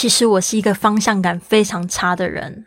其实我是一个方向感非常差的人，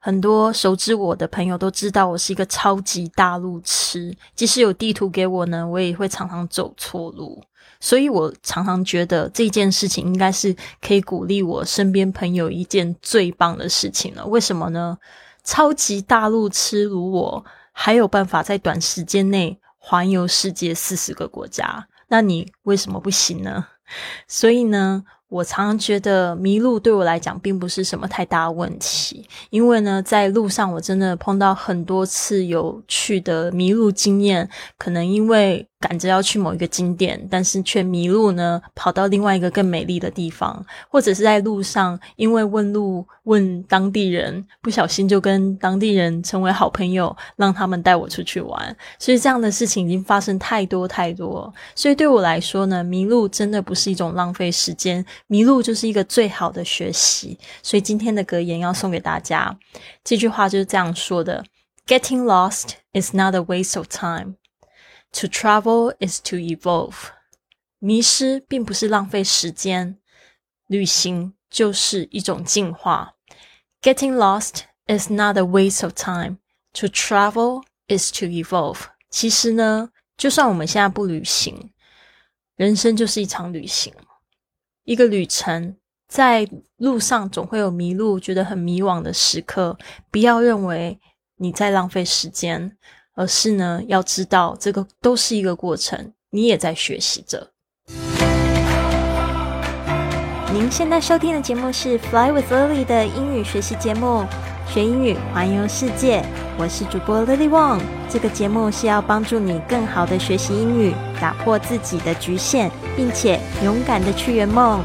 很多熟知我的朋友都知道我是一个超级大路痴。即使有地图给我呢，我也会常常走错路。所以我常常觉得这件事情应该是可以鼓励我身边朋友一件最棒的事情了。为什么呢？超级大路痴如我，还有办法在短时间内环游世界四十个国家，那你为什么不行呢？所以呢？我常常觉得迷路对我来讲并不是什么太大问题，因为呢，在路上我真的碰到很多次有趣的迷路经验，可能因为。赶着要去某一个景点，但是却迷路呢，跑到另外一个更美丽的地方，或者是在路上因为问路问当地人，不小心就跟当地人成为好朋友，让他们带我出去玩。所以这样的事情已经发生太多太多。所以对我来说呢，迷路真的不是一种浪费时间，迷路就是一个最好的学习。所以今天的格言要送给大家，这句话就是这样说的：Getting lost is not a waste of time。To travel is to evolve。迷失并不是浪费时间，旅行就是一种进化。Getting lost is not a waste of time. To travel is to evolve。其实呢，就算我们现在不旅行，人生就是一场旅行，一个旅程。在路上总会有迷路、觉得很迷惘的时刻，不要认为你在浪费时间。而是呢，要知道这个都是一个过程，你也在学习着。您现在收听的节目是《Fly with Lily》的英语学习节目，学英语环游世界。我是主播 Lily Wong。这个节目是要帮助你更好的学习英语，打破自己的局限，并且勇敢的去圆梦。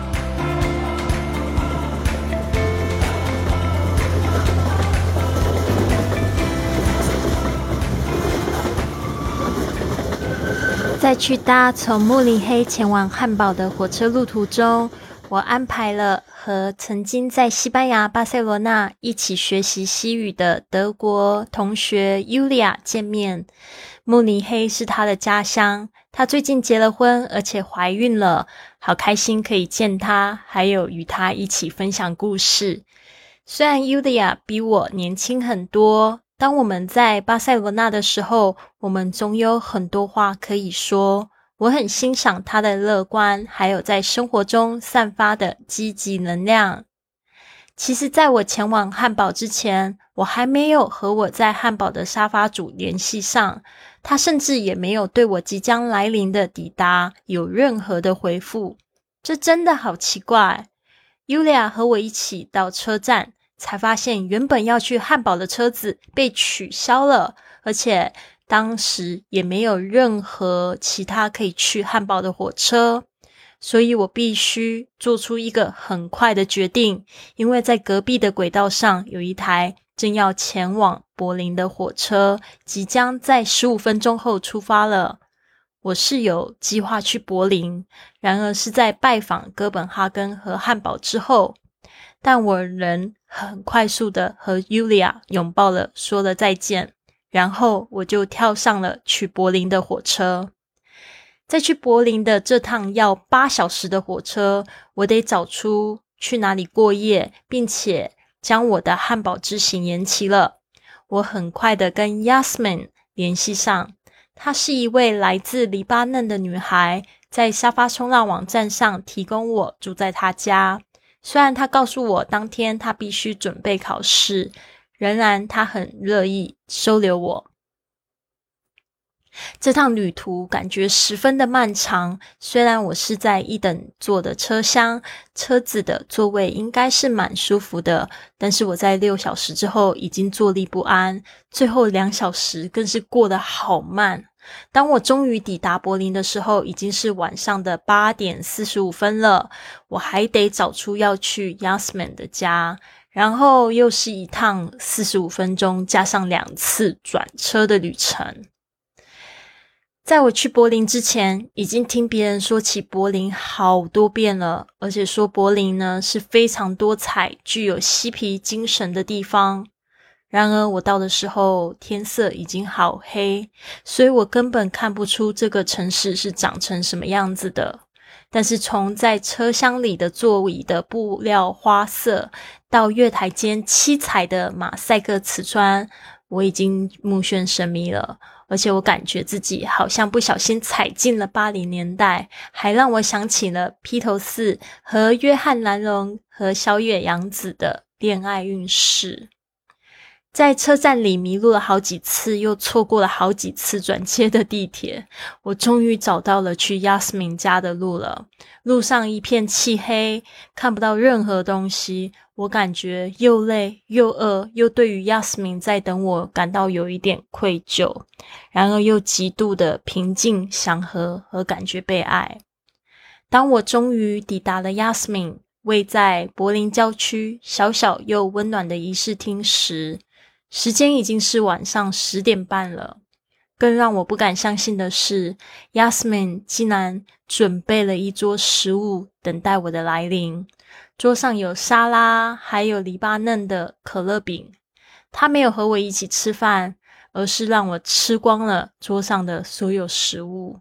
在去搭从慕尼黑前往汉堡的火车路途中，我安排了和曾经在西班牙巴塞罗那一起学习西语的德国同学尤利亚见面。慕尼黑是他的家乡，他最近结了婚，而且怀孕了，好开心可以见他，还有与他一起分享故事。虽然尤利亚比我年轻很多。当我们在巴塞罗那的时候，我们总有很多话可以说。我很欣赏他的乐观，还有在生活中散发的积极能量。其实，在我前往汉堡之前，我还没有和我在汉堡的沙发主联系上，他甚至也没有对我即将来临的抵达有任何的回复。这真的好奇怪。Yulia 和我一起到车站。才发现，原本要去汉堡的车子被取消了，而且当时也没有任何其他可以去汉堡的火车，所以我必须做出一个很快的决定，因为在隔壁的轨道上有一台正要前往柏林的火车，即将在十五分钟后出发了。我是有计划去柏林，然而是在拜访哥本哈根和汉堡之后。但我仍很快速的和 Yulia 拥抱了，说了再见，然后我就跳上了去柏林的火车。在去柏林的这趟要八小时的火车，我得找出去哪里过夜，并且将我的汉堡之行延期了。我很快的跟 Yasmin 联系上，她是一位来自黎巴嫩的女孩，在沙发冲浪网站上提供我住在她家。虽然他告诉我当天他必须准备考试，仍然他很乐意收留我。这趟旅途感觉十分的漫长。虽然我是在一等座的车厢，车子的座位应该是蛮舒服的，但是我在六小时之后已经坐立不安，最后两小时更是过得好慢。当我终于抵达柏林的时候，已经是晚上的八点四十五分了。我还得找出要去 Yasmin 的家，然后又是一趟四十五分钟加上两次转车的旅程。在我去柏林之前，已经听别人说起柏林好多遍了，而且说柏林呢是非常多彩、具有嬉皮精神的地方。然而我到的时候，天色已经好黑，所以我根本看不出这个城市是长成什么样子的。但是从在车厢里的座椅的布料花色，到月台间七彩的马赛克瓷砖，我已经目眩神迷了。而且我感觉自己好像不小心踩进了八零年代，还让我想起了披头士和约翰·兰荣和小野洋子的恋爱运势。在车站里迷路了好几次，又错过了好几次转接的地铁。我终于找到了去 Yasmin 家的路了。路上一片漆黑，看不到任何东西。我感觉又累又饿，又对于 Yasmin 在等我感到有一点愧疚，然而又极度的平静、祥和和感觉被爱。当我终于抵达了 Yasmin 位在柏林郊区小小又温暖的仪式厅时，时间已经是晚上十点半了。更让我不敢相信的是，Yasmin 竟然准备了一桌食物等待我的来临。桌上有沙拉，还有黎巴嫩的可乐饼。他没有和我一起吃饭，而是让我吃光了桌上的所有食物。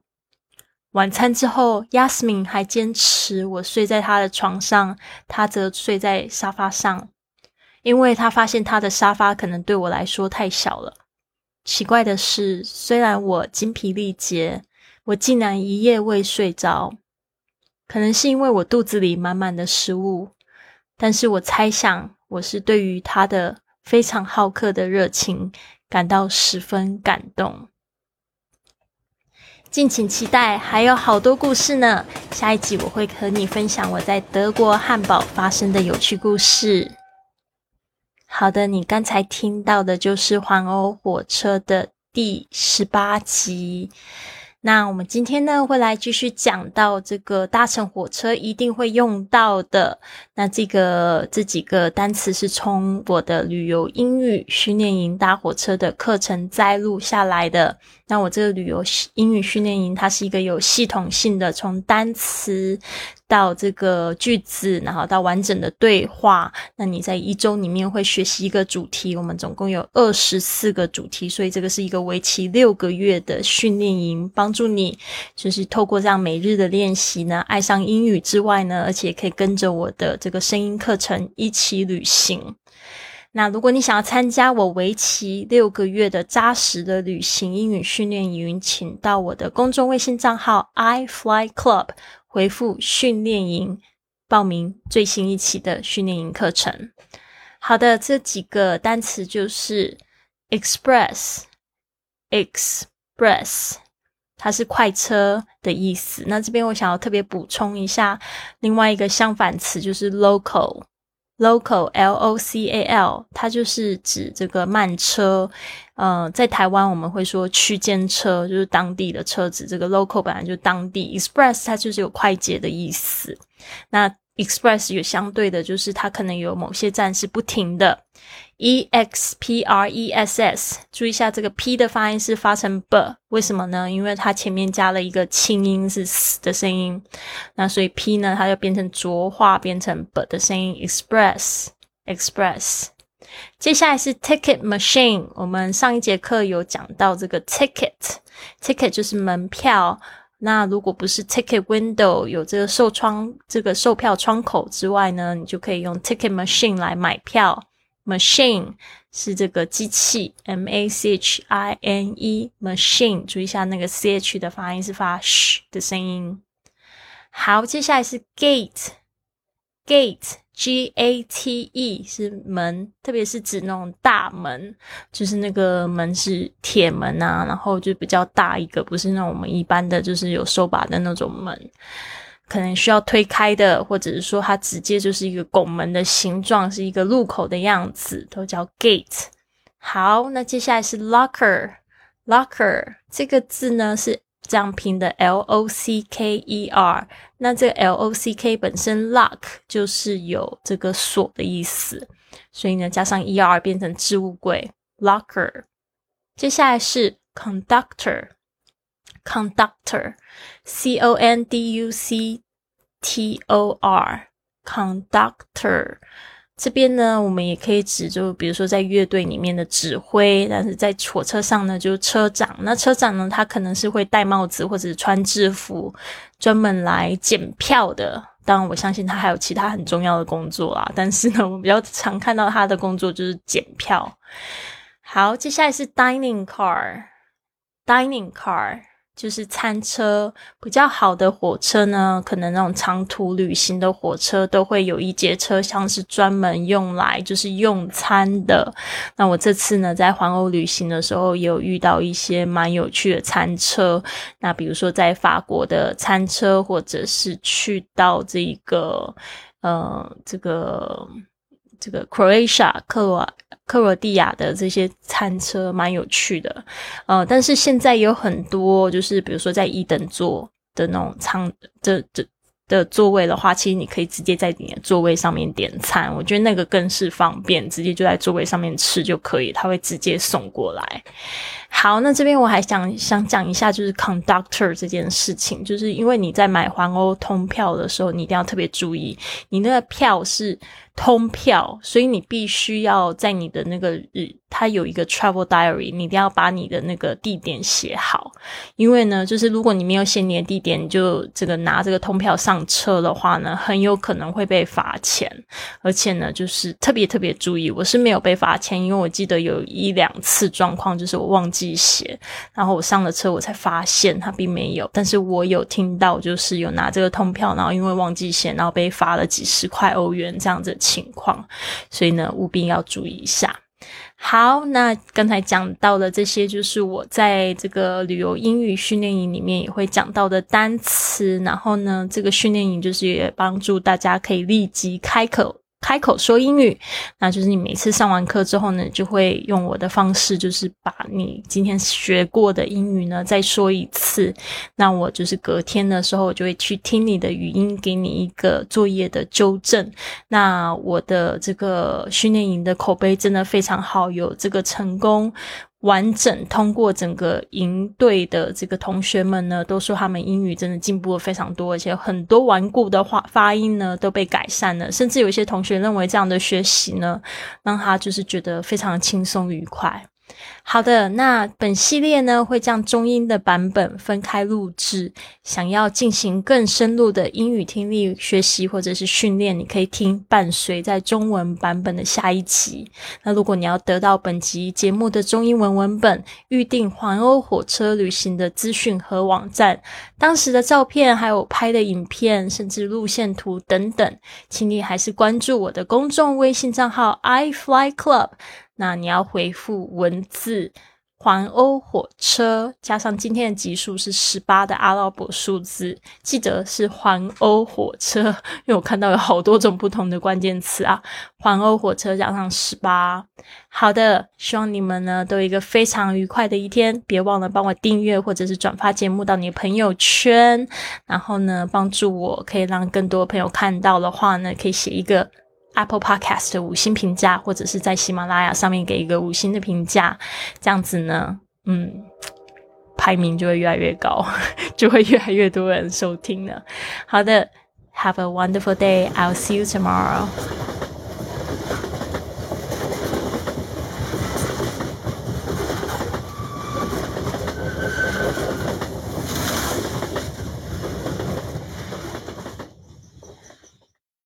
晚餐之后，Yasmin 还坚持我睡在他的床上，他则睡在沙发上。因为他发现他的沙发可能对我来说太小了。奇怪的是，虽然我精疲力竭，我竟然一夜未睡着。可能是因为我肚子里满满的食物，但是我猜想我是对于他的非常好客的热情感到十分感动。敬请期待，还有好多故事呢。下一集我会和你分享我在德国汉堡发生的有趣故事。好的，你刚才听到的就是环欧火车的第十八集。那我们今天呢，会来继续讲到这个搭乘火车一定会用到的。那这个这几个单词是从我的旅游英语训练营搭火车的课程摘录下来的。那我这个旅游英语训练营，它是一个有系统性的，从单词到这个句子，然后到完整的对话。那你在一周里面会学习一个主题，我们总共有二十四个主题，所以这个是一个为期六个月的训练营，帮助你就是透过这样每日的练习呢，爱上英语之外呢，而且可以跟着我的这个声音课程一起旅行。那如果你想要参加我为期六个月的扎实的旅行英语训练营，请到我的公众微信账号 i fly club 回复训练营报名最新一期的训练营课程。好的，这几个单词就是 express，express，它是快车的意思。那这边我想要特别补充一下，另外一个相反词就是 local。Local, L-O-C-A-L，它就是指这个慢车。呃，在台湾我们会说区间车，就是当地的车子。这个 local 本来就当地，express 它就是有快捷的意思。那 express 有相对的，就是它可能有某些站是不停的。e x p r e s s，注意一下这个 p 的发音是发成 b，为什么呢？因为它前面加了一个清音是 s 的声音，那所以 p 呢，它就变成浊化，变成 b 的声音。express，express。接下来是 ticket machine，我们上一节课有讲到这个 ticket，ticket 就是门票。那如果不是 ticket window 有这个售窗这个售票窗口之外呢，你就可以用 ticket machine 来买票。Machine 是这个机器，M A C H I N E machine，注意一下那个 C H 的发音是发 sh 的声音。好，接下来是 gate，gate G A T E 是门，特别是指那种大门，就是那个门是铁门啊，然后就比较大一个，不是那种我们一般的就是有手把的那种门。可能需要推开的，或者是说它直接就是一个拱门的形状，是一个入口的样子，都叫 gate。好，那接下来是 locker，locker 这个字呢是这样拼的 L O C K E R。那这个 L O C K 本身 lock 就是有这个锁的意思，所以呢加上 E R 变成置物柜 locker。接下来是 conductor。Conductor, C O N D U C T O R, conductor，这边呢，我们也可以指，就比如说在乐队里面的指挥，但是在火车上呢，就是车长。那车长呢，他可能是会戴帽子或者穿制服，专门来检票的。当然，我相信他还有其他很重要的工作啊。但是呢，我比较常看到他的工作就是检票。好，接下来是 dining car，dining car。就是餐车比较好的火车呢，可能那种长途旅行的火车都会有一节车厢是专门用来就是用餐的。那我这次呢，在环欧旅行的时候，也有遇到一些蛮有趣的餐车。那比如说在法国的餐车，或者是去到这个呃这个。这个 Croatia 克罗克罗地亚的这些餐车蛮有趣的，呃，但是现在有很多就是比如说在一等座的那种舱的的的座位的话，其实你可以直接在你的座位上面点餐，我觉得那个更是方便，直接就在座位上面吃就可以，他会直接送过来。好，那这边我还想想讲一下，就是 conductor 这件事情，就是因为你在买环欧通票的时候，你一定要特别注意，你那个票是。通票，所以你必须要在你的那个日，它有一个 travel diary，你一定要把你的那个地点写好。因为呢，就是如果你没有写你的地点，你就这个拿这个通票上车的话呢，很有可能会被罚钱。而且呢，就是特别特别注意，我是没有被罚钱，因为我记得有一两次状况，就是我忘记写，然后我上了车，我才发现他并没有。但是我有听到，就是有拿这个通票，然后因为忘记写，然后被罚了几十块欧元这样子。情况，所以呢，务必要注意一下。好，那刚才讲到的这些，就是我在这个旅游英语训练营里面也会讲到的单词。然后呢，这个训练营就是也帮助大家可以立即开口。开口说英语，那就是你每次上完课之后呢，就会用我的方式，就是把你今天学过的英语呢再说一次。那我就是隔天的时候，我就会去听你的语音，给你一个作业的纠正。那我的这个训练营的口碑真的非常好，有这个成功。完整通过整个营队的这个同学们呢，都说他们英语真的进步了非常多，而且很多顽固的话发音呢都被改善了，甚至有一些同学认为这样的学习呢，让他就是觉得非常轻松愉快。好的，那本系列呢会将中英的版本分开录制。想要进行更深入的英语听力学习或者是训练，你可以听伴随在中文版本的下一集。那如果你要得到本集节目的中英文文本、预定环欧火车旅行的资讯和网站、当时的照片，还有拍的影片，甚至路线图等等，请你还是关注我的公众微信账号 i fly club。那你要回复文字环欧火车，加上今天的级数是十八的阿拉伯数字，记得是环欧火车，因为我看到有好多种不同的关键词啊。环欧火车加上十八，好的，希望你们呢都有一个非常愉快的一天。别忘了帮我订阅或者是转发节目到你的朋友圈，然后呢帮助我可以让更多朋友看到的话呢，可以写一个。Apple Podcast 的五星评价，或者是在喜马拉雅上面给一个五星的评价，这样子呢，嗯，排名就会越来越高，就会越来越多人收听了。好的，Have a wonderful day. I'll see you tomorrow.